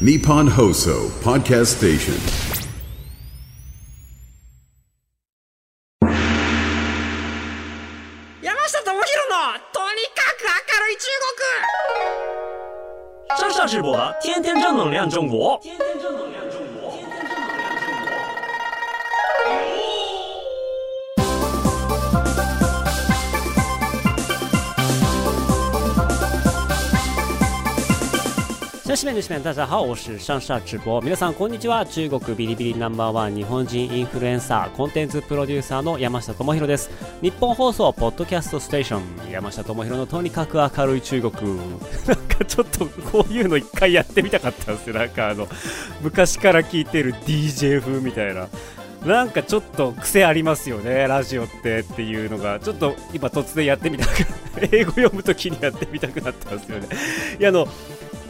Nippon Hoso Podcast Station. 山下智博のとにかく明るい中国上上直播的天天正能量中国，天天正能量小西面女子面大家好，我是上下直播。皆さんこんにちは。中国ビリビリナンバーワン日本人インフルエンサー、コンテンツプロデューサーの山下智博です。日本放送ポッドキャストステーション山下智博のとにかく明るい中国。なんかちょっとこういうの一回やってみたかったんですよ。なんかあの昔から聞いてる DJ 風みたいな。なんかちょっと癖ありますよね、ラジオってっていうのが、ちょっと今突然やってみたく、英語読むときにやってみたくなったんですよね。いやあの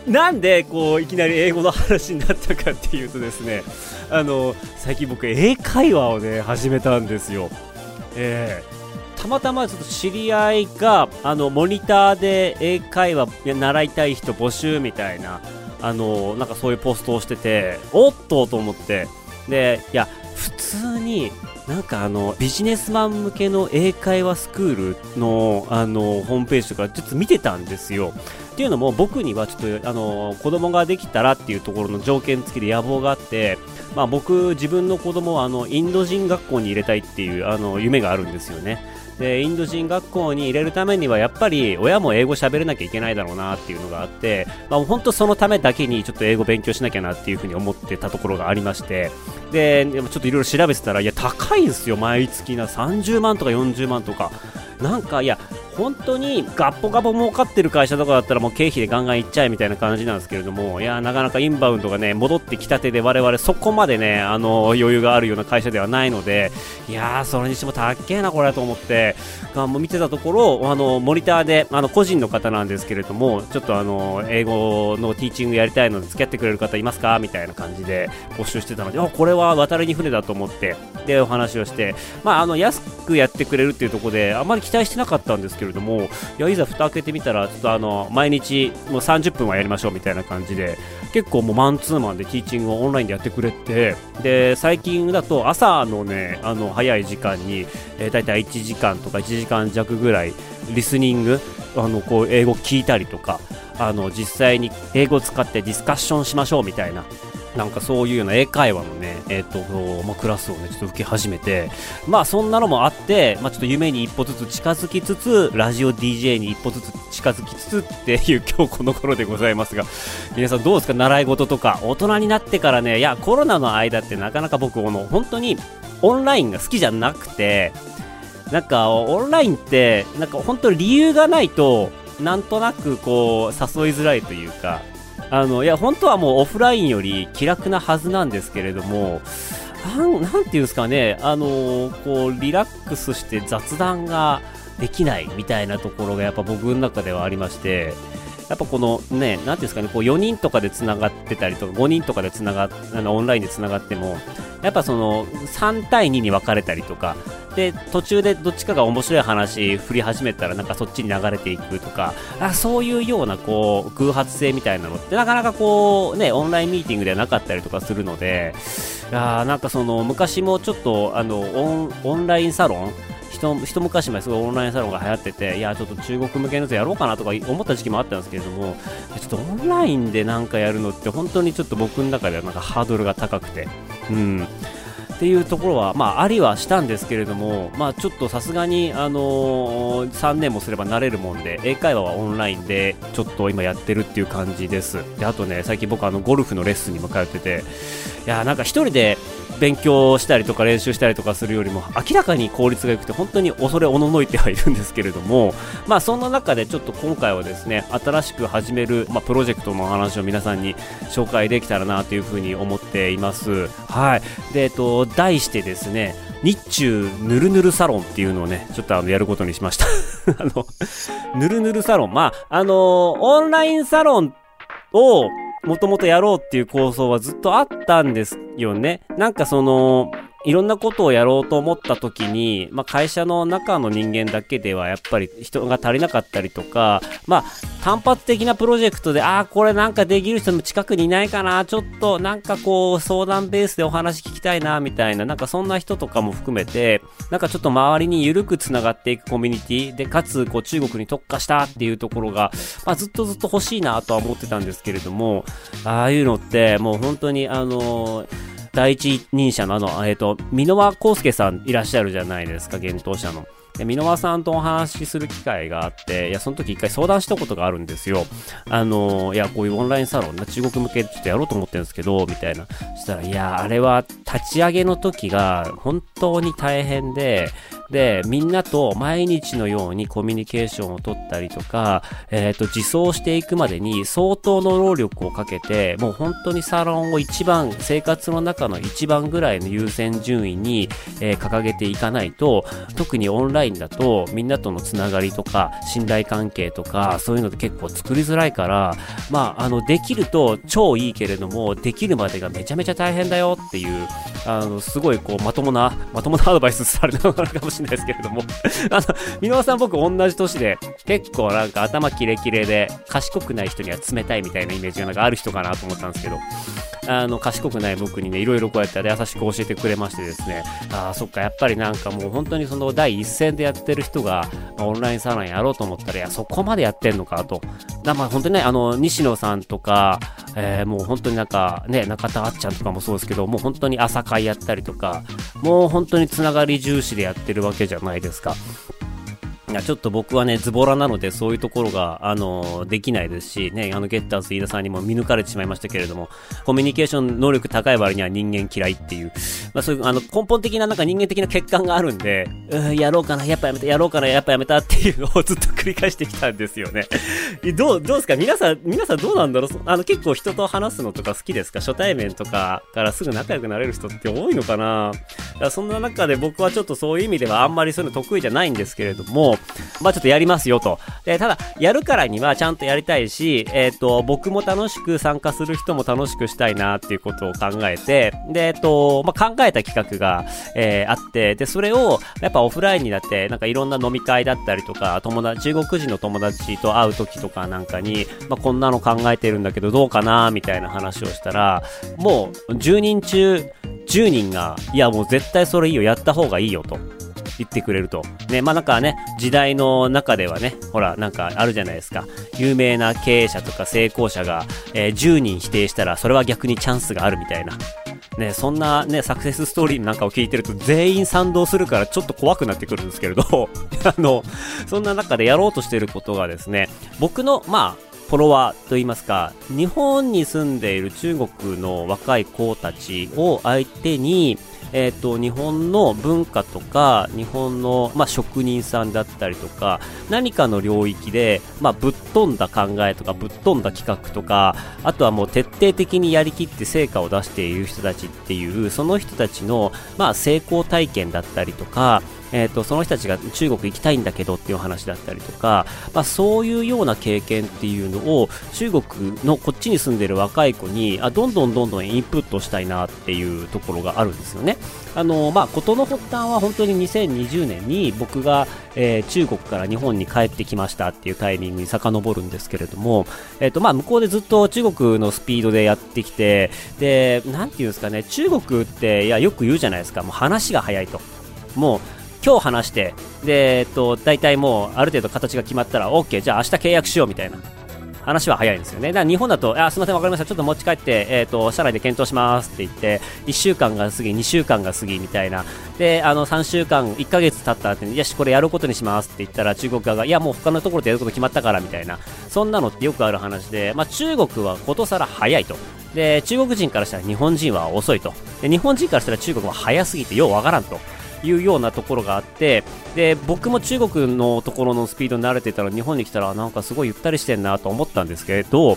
なんでこういきなり英語の話になったかっていうとですねあの最近僕英会話をね始めたんですよ。えーたまたまちょっと知り合いがあのモニターで英会話習いたい人募集みたいなあのなんかそういうポストをしてておっとと思って。でいや普通になんかあのビジネスマン向けの英会話スクールのあのホームページとかちょっと見てたんですよ。っていうのも僕にはちょっとあの子供ができたらっていうところの条件付きで野望があって、まあ、僕自分の子供はあのインド人学校に入れたいっていうあの夢があるんですよね。でインド人学校に入れるためにはやっぱり親も英語喋れなきゃいけないだろうなっていうのがあって、まあ、本当そのためだけにちょっと英語勉強しなきゃなっていうふうに思ってたところがありまして。でもちょっといろいろ調べてたらいや高いんですよ毎月な30万とか40万とか。なんかいや本当にガッポガポ儲かってる会社とかだったらもう経費でガンガンいっちゃえみたいな感じなんですけれどもいやなかなかインバウンドがね戻ってきたてで我々そこまでねあの余裕があるような会社ではないのでいやーそれにしても高っけえなこれと思ってあも見てたところあのモニターであの個人の方なんですけれどもちょっとあの英語のティーチングやりたいので付き合ってくれる方いますか？みたいな感じで募集してたのであこれは渡りに船だと思ってでお話をしてまああの安くやってくれるっていうところであまり期待してなかったんですけどけれどもいやいざ蓋開けてみたらちょっとあの毎日もう30分はやりましょうみたいな感じで結構もうマンツーマンでティーチングをオンラインでやってくれてで最近だと朝のねあの早い時間に、えー、大体1時間とか1時間弱ぐらいリスニングあのこう英語聞いたりとかあの実際に英語を使ってディスカッションしましょうみたいななんかそういうような英会話のね、えっ、と、まあ、クラスをね、ちょっと受け始めて、まあそんなのもあって、まあちょっと夢に一歩ずつ近づきつつ、ラジオ DJ に一歩ずつ近づきつつっていう今日この頃でございますが、皆さんどうですか？習い事とか、大人になってからね、いや、コロナの間ってなかなか僕、この、本当にオンラインが好きじゃなくて、なんかオンラインって、なんか本当理由がないと、なんとなくこう、誘いづらいというか、あのいや本当はもうオフラインより気楽なはずなんですけれどもなんなんていうんですかねあのこうリラックスして雑談ができないみたいなところがやっぱ僕の中ではありましてやっぱこのね、なんていうんですかね、こう4人とかでつながってたりとか、5人とかでつなが、あの、オンラインでつながっても、やっぱその、3対2に分かれたりとか、で、途中でどっちかが面白い話振り始めたら、なんかそっちに流れていくとか、あそういうような、こう、偶発性みたいなのって、なかなかこう、ね、オンラインミーティングではなかったりとかするので、いやなんかその、昔もちょっと、あの、オン、ラインサロン一一昔前すごいオンラインサロンが流行ってていやちょっと中国向けのやつやろうかなとか思った時期もあったんですけれどもちょっとオンラインでなんかやるのって本当にちょっと僕の中ではなんかハードルが高くてうん。っていうところは、まあ、ありはしたんですけれども、まあ、ちょっとさすがに、あのー、3年もすれば慣れるもんで、英会話はオンラインで、ちょっと今やってるっていう感じです。で、あとね、最近僕、あの、ゴルフのレッスンにも通ってて、いや、なんか一人で勉強したりとか練習したりとかするよりも、明らかに効率が良くて、本当に恐れおののいてはいるんですけれども、まあ、そんな中でちょっと今回はですね、新しく始める、まあ、プロジェクトの話を皆さんに紹介できたらなというふうに思っています。はい。で、えっと、題してですね、日中ぬるぬるサロンっていうのをね、ちょっとあの、やることにしました。あの、ぬるぬるサロン。まあ、あのオンラインサロンをもともとやろうっていう構想はずっとあったんですよね。なんかその、いろんなことをやろうと思った時に、まあ、会社の中の人間だけではやっぱり人が足りなかったりとか、まあ、単発的なプロジェクトで、ああ、これなんかできる人も近くにいないかな、ちょっとなんかこう相談ベースでお話聞きたいな、みたいな、なんかそんな人とかも含めて、なんかちょっと周りに緩く繋がっていくコミュニティで、かつこう中国に特化したっていうところが、まあ、ずっとずっと欲しいなとは思ってたんですけれども、ああいうのってもう本当にあのー第一人者のあの、えっ、ー、と、箕輪康介さんいらっしゃるじゃないですか、幻冬者の。で、箕輪さんとお話しする機会があって、いや、その時一回相談したことがあるんですよ。あの、いや、こういうオンラインサロンな、中国向けちょっとやろうと思ってるんですけど、みたいな。そしたら、いや、あれは立ち上げの時が本当に大変で、で、みんなと毎日のようにコミュニケーションを取ったりとか、えっ、ー、と、自走していくまでに相当の労力をかけて、もう本当にサロンを一番、生活の中の一番ぐらいの優先順位に、えー、掲げていかないと、特にオンラインだと、みんなとのつながりとか、信頼関係とか、そういうのって結構作りづらいから、まあ、あの、できると超いいけれども、できるまでがめちゃめちゃ大変だよっていう、あの、すごいこう、まともな、まともなアドバイスされたのかもしれない。しないですけれども。あの、箕輪さん僕同じ年で、結構なんか頭キレキレで、賢くない人には冷たいみたいなイメージがなんかある人かなと思ったんですけど、あの、賢くない僕にね、いろいろこうやって優しく教えてくれましてですね、ああ、そっか、やっぱりなんかもう本当にその第一線でやってる人が、オンラインサロンやろうと思ったら、いや、そこまでやってんのかと。だまあ本当にね、あの、西野さんとか、えー、もう本当になんかね、中田あっちゃんとかもそうですけど、もう本当に朝会やったりとか、もう本当につながり重視でやってるわけじゃないですか。や、ちょっと僕はね、ズボラなので、そういうところが、あの、できないですし、ね、あの、ゲッターズ飯田さんにも見抜かれてしまいましたけれども、コミュニケーション能力高い割には人間嫌いっていう、まあそういう、あの、根本的ななんか人間的な欠陥があるんで、うん、やろうかな、やっぱやめた、やろうかな、やっぱやめたっていうのを ずっと繰り返してきたんですよね。どう、どうですか？皆さん、皆さんどうなんだろう？あの、結構人と話すのとか好きですか？初対面とかからすぐ仲良くなれる人って多いのかな？だからそんな中で僕はちょっとそういう意味ではあんまりそういうの得意じゃないんですけれども、まあちょっとやりますよと。で、ただ、やるからにはちゃんとやりたいし、えっ、ー、と、僕も楽しく参加する人も楽しくしたいなっていうことを考えて、で、えっ、ー、と、まあ、考えた企画が、えー、あって、で、それを、やっぱオフラインになって、なんかいろんな飲み会だったりとか、友達、中国人の友達と会う時とかなんかに、まあ、こんなの考えてるんだけどどうかなみたいな話をしたら、もう10人中10人が、いやもう絶対それいいよ、やった方がいいよと。言ってくれると。ね、まあなんかね、時代の中ではね、ほら、なんかあるじゃないですか。有名な経営者とか成功者が、えー、10人否定したら、それは逆にチャンスがあるみたいな。ね、そんなね、サクセスストーリーなんかを聞いてると全員賛同するからちょっと怖くなってくるんですけれど、あの、そんな中でやろうとしてることがですね、僕の、まあ、フォロワーといいますか、日本に住んでいる中国の若い子たちを相手に、え、ー、と、日本の文化とか、日本の、まあ、職人さんだったりとか、何かの領域で、まあ、ぶっ飛んだ考えとか、ぶっ飛んだ企画とか、あとはもう徹底的にやりきって成果を出している人たちっていう、その人たちの、まあ、成功体験だったりとか、えーと、その人たちが中国行きたいんだけどっていう話だったりとか、まあ、そういうような経験っていうのを中国のこっちに住んでる若い子にあどんどんどんどんインプットしたいなっていうところがあるんですよね。あのまあ、事の発端は本当に2020年に僕が、えー、中国から日本に帰ってきましたっていうタイミングに遡るんですけれども、えーとまあ、向こうでずっと中国のスピードでやってきてでなんていうんですかね中国っていやよく言うじゃないですかもう話が早いと。もう今日話して、で、えっと、大体もう、ある程度形が決まったら、OK、じゃあ明日契約しようみたいな。話は早いんですよね。だから日本だと、あ、すみません、わかりました。ちょっと持ち帰って、えっ、ー、と、社内で検討しますって言って、1週間が過ぎ、2週間が過ぎみたいな。で、あの、3週間、1ヶ月経った後に、よし、これやることにしますって言ったら、中国側が、いや、もう他のところでやること決まったから、みたいな。そんなのってよくある話で、まあ、中国はことさら早いと。で、中国人からしたら日本人は遅いと。で、日本人からしたら中国は早すぎてようわからんと。いうようなところがあってで僕も中国のところのスピードに慣れてたら日本に来たらなんかすごいゆったりしてんなと思ったんですけど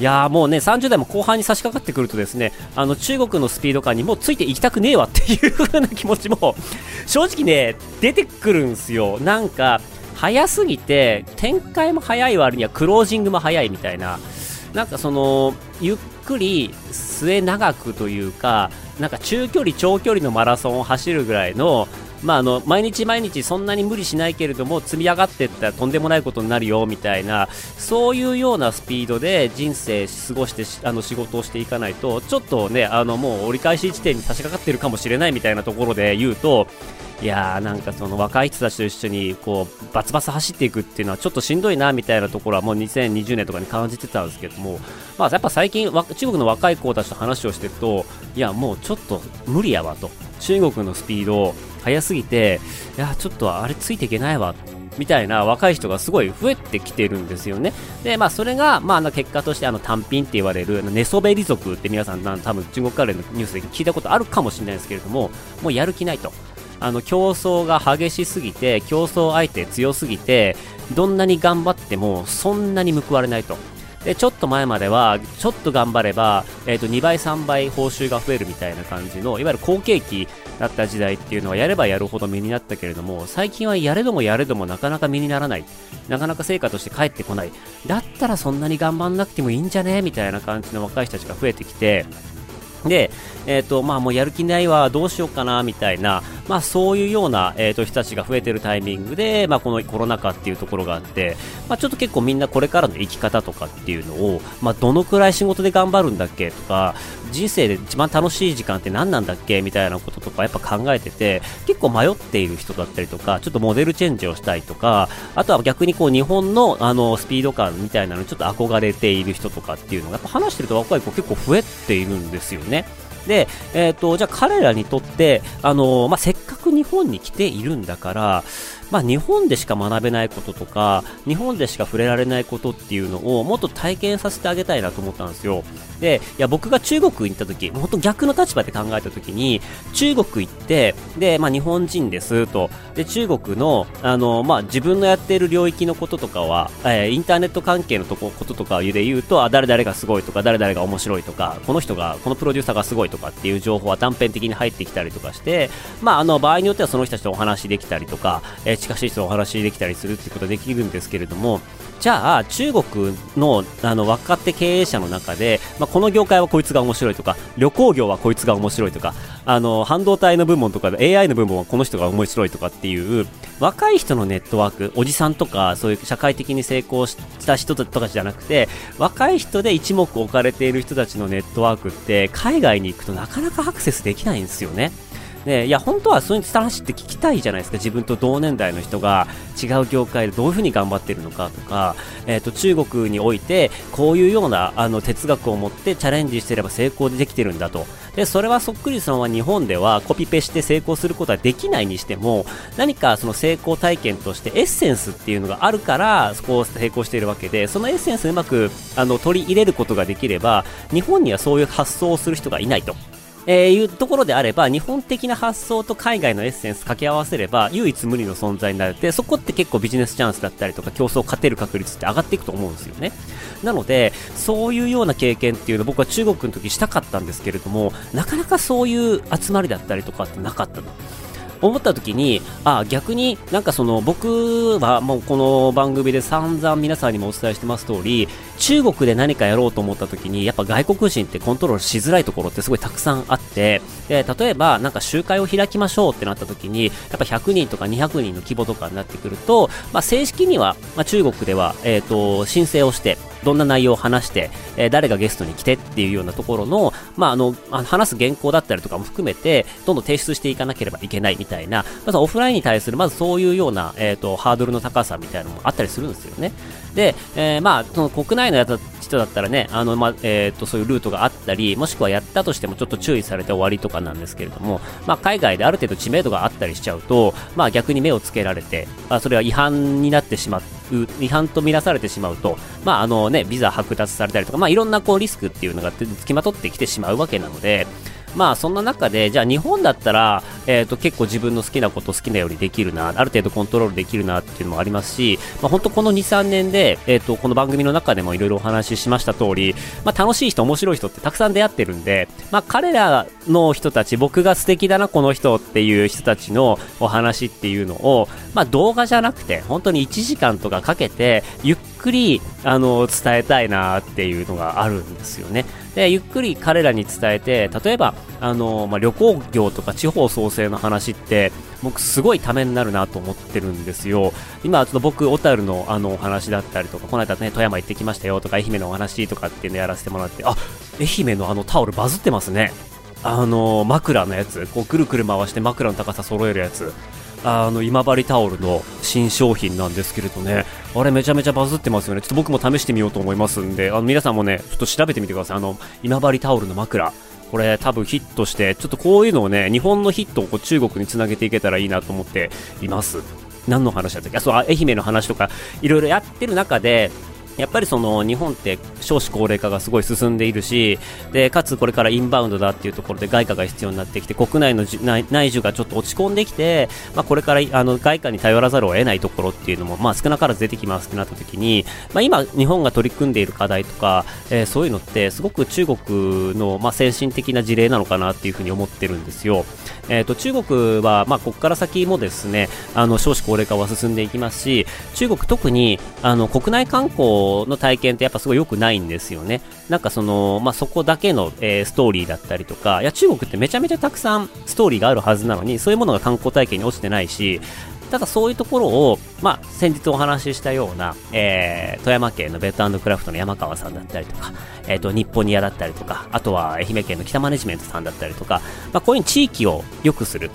いやもうね30代も後半に差し掛かってくるとですねあの中国のスピード感にもうついていきたくねえわっていう風な気持ちも正直ね出てくるんですよ。なんか早すぎて展開も早い割にはクロージングも早いみたいな。なんかそのゆっくり末長くというかなんか中距離、長距離のマラソンを走るぐらいの、まあ、あの毎日毎日そんなに無理しないけれども積み上がっていったらとんでもないことになるよみたいなそういうようなスピードで人生過ごしてあの仕事をしていかないとちょっとねあのもう折り返し地点に差し掛かってるかもしれないみたいなところで言うといやーなんかその若い人たちと一緒にこうバツバツ走っていくっていうのはちょっとしんどいなみたいなところはもう2020年とかに感じてたんですけども、まあ、やっぱ最近中国の若い子たちと話をしてるといやもうちょっと無理やわと中国のスピード速すぎていやちょっとあれついていけないわみたいな若い人がすごい増えてきてるんですよね。で、まあ、それが、まあ、結果としてあの単品って言われる寝そべり族って皆さん多分中国カレーのニュースで聞いたことあるかもしれないですけれども、もうやる気ないと。あの競争が激しすぎて競争相手強すぎてどんなに頑張ってもそんなに報われないと。でちょっと前まではちょっと頑張れば、えー、と2倍3倍報酬が増えるみたいな感じのいわゆる好景気だった時代っていうのはやればやるほど身になったけれども最近はやれどもやれどもなかなか身にならない。なかなか成果として返ってこない。だったらそんなに頑張んなくてもいいんじゃねみたいな感じの若い人たちが増えてきてで、えっ、ー、と、まあもうやる気ないわ、どうしようかな、みたいな、まあそういうような、えっ、ー、と、人たちが増えてるタイミングで、まあこのコロナ禍っていうところがあって、まあちょっと結構みんなこれからの生き方とかっていうのを、まあどのくらい仕事で頑張るんだっけとか、人生で一番楽しい時間って何なんだっけみたいなこととかやっぱ考えてて、結構迷っている人だったりとか、ちょっとモデルチェンジをしたいとか、あとは逆にこう日本のあのスピード感みたいなのにちょっと憧れている人とかっていうのが、やっぱ話してると若い子結構増えているんですよね。で、えっ、ー、と、じゃあ彼らにとって、あの、まあ、せっかく日本に来ているんだから、まあ、日本でしか学べないこととか、日本でしか触れられないことっていうのをもっと体験させてあげたいなと思ったんですよ。で、いや、僕が中国に行った時、本当逆の立場で考えた時に、中国行って、で、まあ、日本人ですと、で、中国の、あの、まあ、自分のやっている領域のこととかは、えー、インターネット関係のとここととかで言うと、あ、誰々がすごいとか、誰々が面白いとか、この人が、このプロデューサーがすごいとかっていう情報は断片的に入ってきたりとかして、まあ、あの、場合によってはその人たちとお話できたりとか、えー、近しい人とお話できたりするっていうことができるんですけれども、じゃあ、中国のあの若手経営者の中で、まあ、この業界はこいつが面白いとか、旅行業はこいつが面白いとか、あの半導体の部門とか AI の部門はこの人が面白いとかっていう、若い人のネットワーク、おじさんとか、そういう社会的に成功した人とかじゃなくて、若い人で一目置かれている人たちのネットワークって、海外に行くとなかなかアクセスできないんですよね。でいや本当はそういう話って聞きたいじゃないですか。自分と同年代の人が違う業界でどういうふうに頑張ってるのかとか、えーと、中国においてこういうようなあの哲学を持ってチャレンジしてれば成功できてるんだと。でそれはそっくりそのまま日本ではコピペして成功することはできないにしても何かその成功体験としてエッセンスっていうのがあるからそこを成功しているわけでそのエッセンスをうまくあの取り入れることができれば日本にはそういう発想をする人がいないと。えー、いうところであれば、日本的な発想と海外のエッセンス掛け合わせれば、唯一無二の存在になって、そこって結構ビジネスチャンスだったりとか、競争を勝てる確率って上がっていくと思うんですよね。なので、そういうような経験っていうの僕は中国の時したかったんですけれども、なかなかそういう集まりだったりとかってなかったの。思った時に、あ、逆になんかその僕はもうこの番組で散々皆さんにもお伝えしてます通り、中国で何かやろうと思った時に、やっぱ外国人ってコントロールしづらいところってすごいたくさんあって、で例えばなんか集会を開きましょうってなった時に、やっぱ100人とか200人の規模とかになってくると、まあ、正式には、まあ、中国では、えっ、ー、と、申請をして、どんな内容を話して、えー、誰がゲストに来てっていうようなところの、まあ、あの、話す原稿だったりとかも含めて、どんどん提出していかなければいけないみたいな、まずオフラインに対する、まずそういうような、えっ、ー、と、ハードルの高さみたいなのもあったりするんですよね。で、えー、まあ、その国内のやつ人だったらね、あの、まあ、えっ、と、そういうルートがあったり、もしくはやったとしてもちょっと注意されて終わりとかなんですけれども、まあ、海外である程度知名度があったりしちゃうと、まあ、逆に目をつけられて、まあ、それは違反になってしまう、違反とみなされてしまうと、まあ、あのね、ビザ剥奪されたりとか、まあ、いろんなこうリスクっていうのが付きまとってきてしまうわけなので、まあそんな中で、じゃあ日本だったら、え、ー、と結構自分の好きなこと好きなようにできるな、ある程度コントロールできるなっていうのもありますし、まあ本当この2、3年で、えっ、ー、とこの番組の中でもいろいろお話ししました通り、まあ楽しい人、面白い人ってたくさん出会ってるんで、まあ彼らの人たち、僕が素敵だな、この人っていう人たちのお話っていうのを、まあ動画じゃなくて、本当に1時間とかかけて、ゆっくりあの伝えたいなっていうのがあるんですよね。でゆっくり彼らに伝えて例えばあの、まあ、旅行業とか地方創生の話って僕すごいためになるなと思ってるんですよ。今ちょっと僕小樽のあのお話だったりとかこの間ね富山行ってきましたよとか愛媛のお話とかっていうのやらせてもらってあ愛媛のあのタオルバズってますね。あの枕のやつ。こうくるくる回して枕の高さ揃えるやつ。あの今治タオルの新商品なんですけれどね。あれめちゃめちゃバズってますよね。ちょっと僕も試してみようと思いますんであの皆さんもねちょっと調べてみてください。あの今治タオルの枕。これ多分ヒットしてちょっとこういうのをね日本のヒットをこう中国につなげていけたらいいなと思っています。何の話だったっけ？あそう愛媛の話とかいろいろやってる中でやっぱりその日本って少子高齢化がすごい進んでいるしでかつこれからインバウンドだっていうところで外貨が必要になってきて国内の内需がちょっと落ち込んできて、まあ、これからあの外貨に頼らざるを得ないところっていうのも、まあ、少なからず出てきますってなった時に、まあ、今、日本が取り組んでいる課題とか、えー、そういうのってすごく中国の、まあ、先進的な事例なのかなっていうふうに思ってるんですよ。えーと、中国は、まあ、ここから先もですねあの少子高齢化は進んでいきますし中国特にあの国内観光の体験ってやっぱすごい良くないんですよね。なんかその、まあ、そこだけの、えー、ストーリーだったりとか、いや中国ってめちゃめちゃたくさんストーリーがあるはずなのに、そういうものが観光体験に落ちてないし、ただそういうところを、まあ、先日お話ししたような、えー、富山県のベッドクラフトの山川さんだったりとか、えっ、ー、と、日本ニアだったりとか、あとは愛媛県の北マネジメントさんだったりとか、まあ、こういう地域を良くする。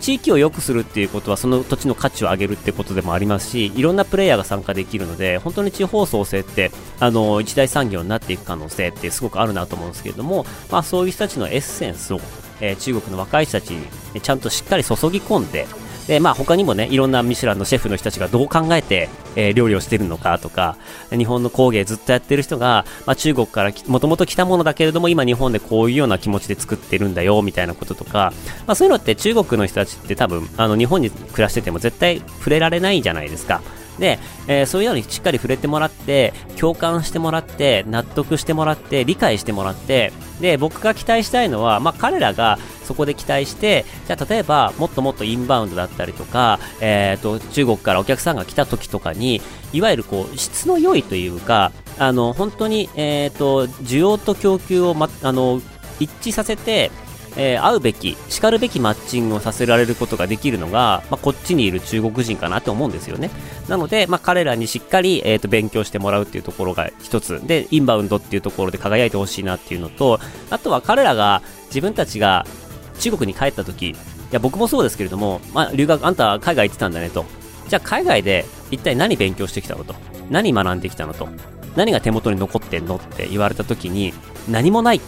地域を良くするっていうことはその土地の価値を上げるってことでもありますしいろんなプレイヤーが参加できるので本当に地方創生ってあの一大産業になっていく可能性ってすごくあるなと思うんですけれども、まあ、そういう人たちのエッセンスを、えー、中国の若い人たちにちゃんとしっかり注ぎ込んでで、まあ他にもね、いろんなミシュランのシェフの人たちがどう考えて、えー、料理をしてるのかとか、日本の工芸ずっとやってる人が、まあ中国からもともと来たものだけれども、今日本でこういうような気持ちで作ってるんだよ、みたいなこととか、まあそういうのって中国の人たちって多分、あの日本に暮らしてても絶対触れられないじゃないですか。で、えー、そういうのにしっかり触れてもらって、共感してもらって、納得してもらって、理解してもらって、で、僕が期待したいのは、まあ、彼らがそこで期待して、じゃあ例えば、もっともっとインバウンドだったりとか、えっ、ー、と、中国からお客さんが来た時とかに、いわゆるこう、質の良いというか、あの、本当に、えっ、ー、と、需要と供給を、ま、あの、一致させて、えー、会うべき、叱るべきマッチングをさせられることができるのが、まあ、こっちにいる中国人かなと思うんですよね。なので、まあ、彼らにしっかり、えーと、勉強してもらうっていうところが一つ。で、インバウンドっていうところで輝いてほしいなっていうのと、あとは彼らが、自分たちが中国に帰った時、いや、僕もそうですけれども、まあ、留学、あんた海外行ってたんだねと。じゃあ海外で一体何勉強してきたのと？何学んできたのと？何が手元に残ってんの？って言われた時に、何もない。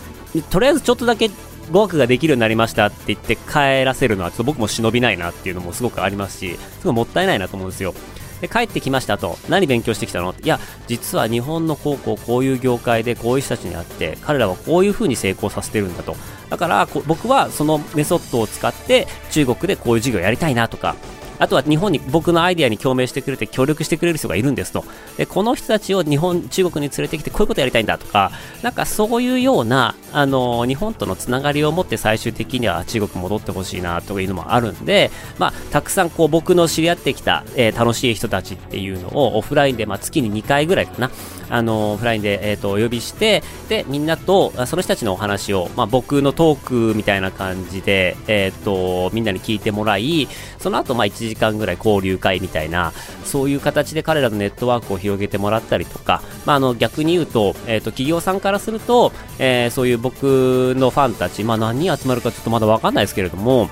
とりあえずちょっとだけ語学ができるようになりましたって言って帰らせるのはちょっと僕も忍びないなっていうのもすごくありますし、すごいもったいないなと思うんですよ。で、帰ってきましたと、何勉強してきたの？いや、実は日本の高校、こういう業界でこういう人たちに会って、彼らはこういう風に成功させてるんだと。だから僕はそのメソッドを使って中国でこういう授業やりたいなとか、あとは日本に僕のアイデアに共鳴してくれて協力してくれる人がいるんですと。で、この人たちを日本、中国に連れてきてこういうことやりたいんだとか、なんかそういうような、あの、日本とのつながりを持って最終的には中国戻ってほしいなというのもあるんで、まあ、たくさんこう僕の知り合ってきた、えー、楽しい人たちっていうのをオフラインで、まあ、月に2回ぐらいかな、あの、オフラインで、えっ、ー、と、お呼びして、で、みんなと、その人たちのお話を、まあ、僕のトークみたいな感じで、えっ、ー、と、みんなに聞いてもらい、その後、まあ、1時時間ぐらい交流会みたいな、そういう形で彼らのネットワークを広げてもらったりとか、まあ、あの、逆に言うと、えっ、と、企業さんからすると、え、そういう僕のファンたち、まあ、何人集まるかちょっとまだわかんないですけれども、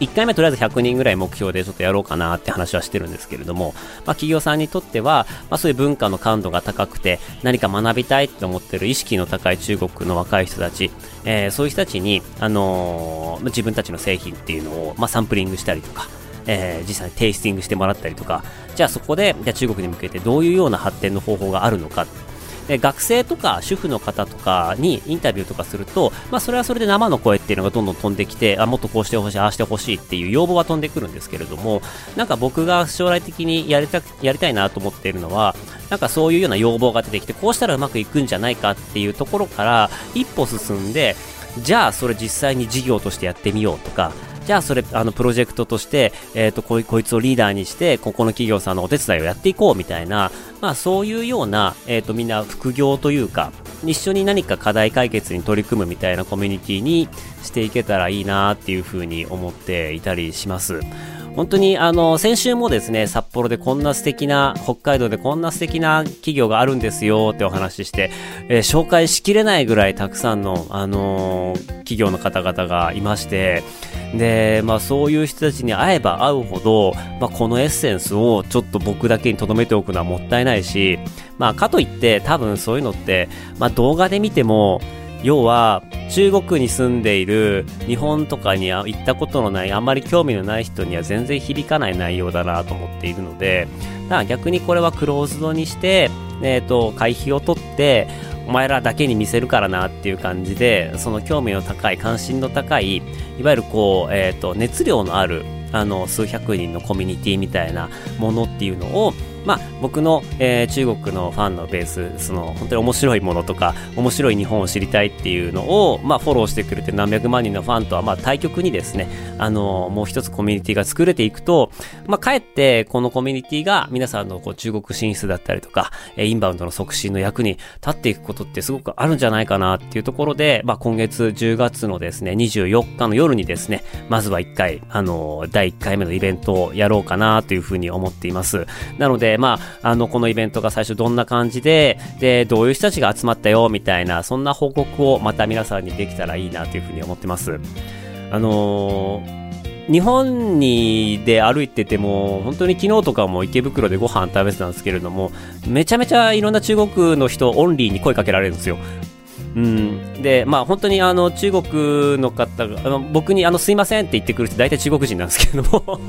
1回目とりあえず100人ぐらい目標でちょっとやろうかなって話はしてるんですけれども、まあ、企業さんにとっては、まあ、そういう文化の感度が高くて何か学びたいって思ってる意識の高い中国の若い人たち、えー、そういう人たちに、あのー、自分たちの製品っていうのを、まあ、サンプリングしたりとか、えー、実際にテイスティングしてもらったりとか、じゃあそこで、じゃあ中国に向けてどういうような発展の方法があるのか、で学生とか主婦の方とかにインタビューとかすると、まあ、それはそれで生の声っていうのがどんどん飛んできて、あ、もっとこうしてほしい、ああしてほしいっていう要望は飛んでくるんですけれども、なんか僕が将来的にやりたやりたいなと思っているのは、なんかそういうような要望が出てきて、こうしたらうまくいくんじゃないかっていうところから一歩進んで、じゃあそれ実際に事業としてやってみようとか、じゃあそれあのプロジェクトとして、えー、とこいこいつをリーダーにしてここの企業さんのお手伝いをやっていこうみたいな、まあ、そういうような、えー、とみんな副業というか一緒に何か課題解決に取り組むみたいなコミュニティにしていけたらいいなっていうふうに思っていたりします。本当にあの先週もですね札幌でこんな素敵な北海道でこんな素敵な企業があるんですよってお話しして、えー、紹介しきれないぐらいたくさんの、あのー、企業の方々がいましてで、まあ、そういう人たちに会えば会うほど、まあ、このエッセンスをちょっと僕だけに留めておくのはもったいないし、まあ、かといって多分そういうのって、まあ、動画で見ても要は中国に住んでいる日本とかに行ったことのないあまり興味のない人には全然響かない内容だなと思っているのでだから逆にこれはクローズドにして、えーと、会費を取ってお前らだけに見せるからなっていう感じでその興味の高い関心の高いいわゆるこう、えーと熱量のあるあの数百人のコミュニティみたいなものっていうのをまあ、僕の、えー、中国のファンのベース、その本当に面白いものとか、面白い日本を知りたいっていうのを、まあ、フォローしてくれて何百万人のファンとは、まあ、対極にですね、あのー、もう一つコミュニティが作れていくと、まあ、かえってこのコミュニティが皆さんのこう中国進出だったりとか、えインバウンドの促進の役に立っていくことってすごくあるんじゃないかなっていうところで、まあ、今月10月のですね、24日の夜にですね、まずは1回、あのー、第1回目のイベントをやろうかなというふうに思っています。なので、まあ、あの、このイベントが最初どんな感じで、で、どういう人たちが集まったよ、みたいな、そんな報告をまた皆さんにできたらいいなというふうに思ってます。あのー日本にで歩いてても、本当に昨日とかも池袋でご飯食べてたんですけれども、めちゃめちゃいろんな中国の人オンリーに声かけられるんですよ。うん、で、まあ本当にあの中国の方が、あの僕にあのすいませんって言ってくる人大体中国人なんですけれども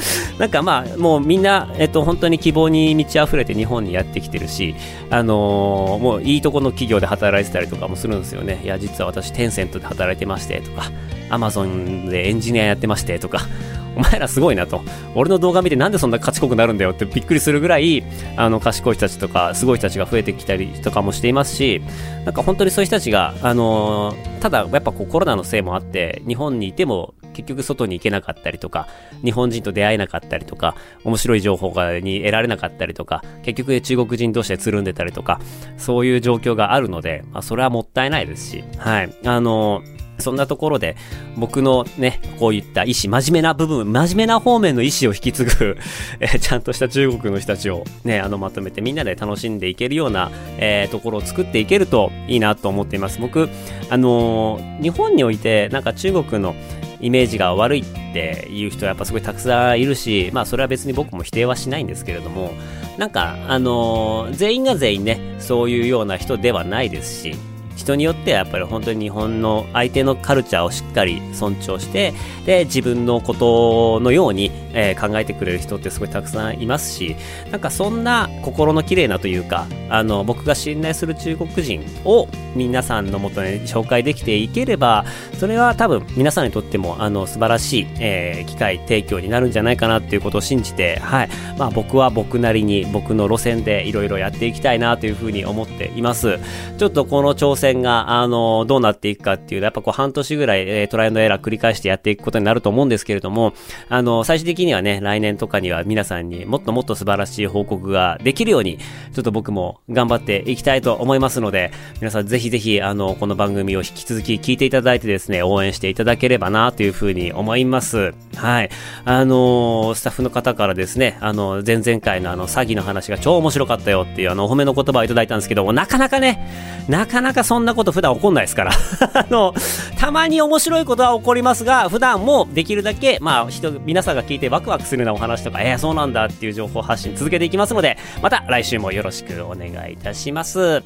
なんかまあ、もうみんな、えっと、本当に希望に満ち溢れて日本にやってきてるし、あのー、もういいとこの企業で働いてたりとかもするんですよね。いや、実は私、テンセントで働いてましてとか、アマゾンでエンジニアやってましてとか、お前らすごいなと。俺の動画見てなんでそんな賢くなるんだよってびっくりするぐらい、あの、賢い人たちとか、すごい人たちが増えてきたりとかもしていますし、なんか本当にそういう人たちが、あのー、ただやっぱこうコロナのせいもあって、日本にいても結局外に行けなかったりとか、日本人と出会えなかったりとか、面白い情報がに得られなかったりとか、結局中国人同士でつるんでたりとか、そういう状況があるので、まあ、それはもったいないですし、はい。あのそんなところで、僕のね、こういった意思、真面目な部分、真面目な方面の意思を引き継ぐ え、ちゃんとした中国の人たちをね、あの、まとめてみんなで楽しんでいけるような、えー、ところを作っていけるといいなと思っています。僕、あのー、日本において、なんか中国のイメージが悪いっていう人はやっぱすごいたくさんいるし、まあそれは別に僕も否定はしないんですけれども、なんか、あのー、全員が全員ね、そういうような人ではないですし、人によってはやっぱり本当に日本の相手のカルチャーをしっかり尊重して、で、自分のことのように、えー、考えてくれる人ってすごいたくさんいますし、なんかそんな心の綺麗なというか、あの、僕が信頼する中国人を皆さんのもとに紹介できていければ、それは多分皆さんにとっても、あの、素晴らしい、えー、機会提供になるんじゃないかなっていうことを信じて、はい。まあ僕は僕なりに僕の路線でいろいろやっていきたいなというふうに思っています。ちょっとこの挑戦が、あの、どうなっていくかっていう、やっぱこう半年ぐらい、えー、トライアンドエラー繰り返してやっていくことになると思うんですけれども、あの、最終的にはね、来年とかには皆さんにもっともっと素晴らしい報告ができるように、ちょっと僕も頑張っていきたいと思いますので、皆さんぜひぜひ、あの、この番組を引き続き聞いていただいてですね、応援していただければなというふうに思います。はい。あのスタッフの方からですね、あの、前々回のあの、詐欺の話が超面白かったよっていうあの、お褒めの言葉をいただいたんですけども、なかなかね、なかなかそそんなこと普段起こんないですから。あの、たまに面白いことは起こりますが、普段もできるだけ、まあ、人、皆さんが聞いてワクワクするようなお話とか、えー、そうなんだっていう情報発信続けていきますので、また来週もよろしくお願いいたします。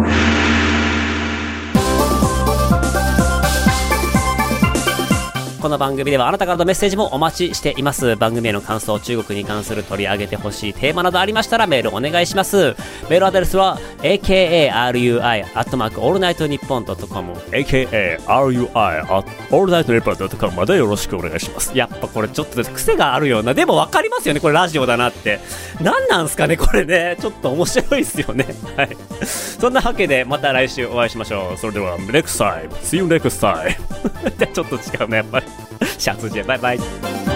この番組ではあなたからのメッセージもお待ちしています。番組への感想、中国に関する取り上げてほしいテーマなどありましたらメールお願いします。メールアドレスは akarui.allnightnippon.com akarui.allnightnippon.com までよろしくお願いします。やっぱこれちょっと癖があるような。でもわかりますよね、これラジオだなって。何なんすかね、これね。ちょっと面白いですよね。はい。そんなわけでまた来週お会いしましょう。それでは、next time. See you next time. ちょっと違うね、やっぱり。下次见拜拜。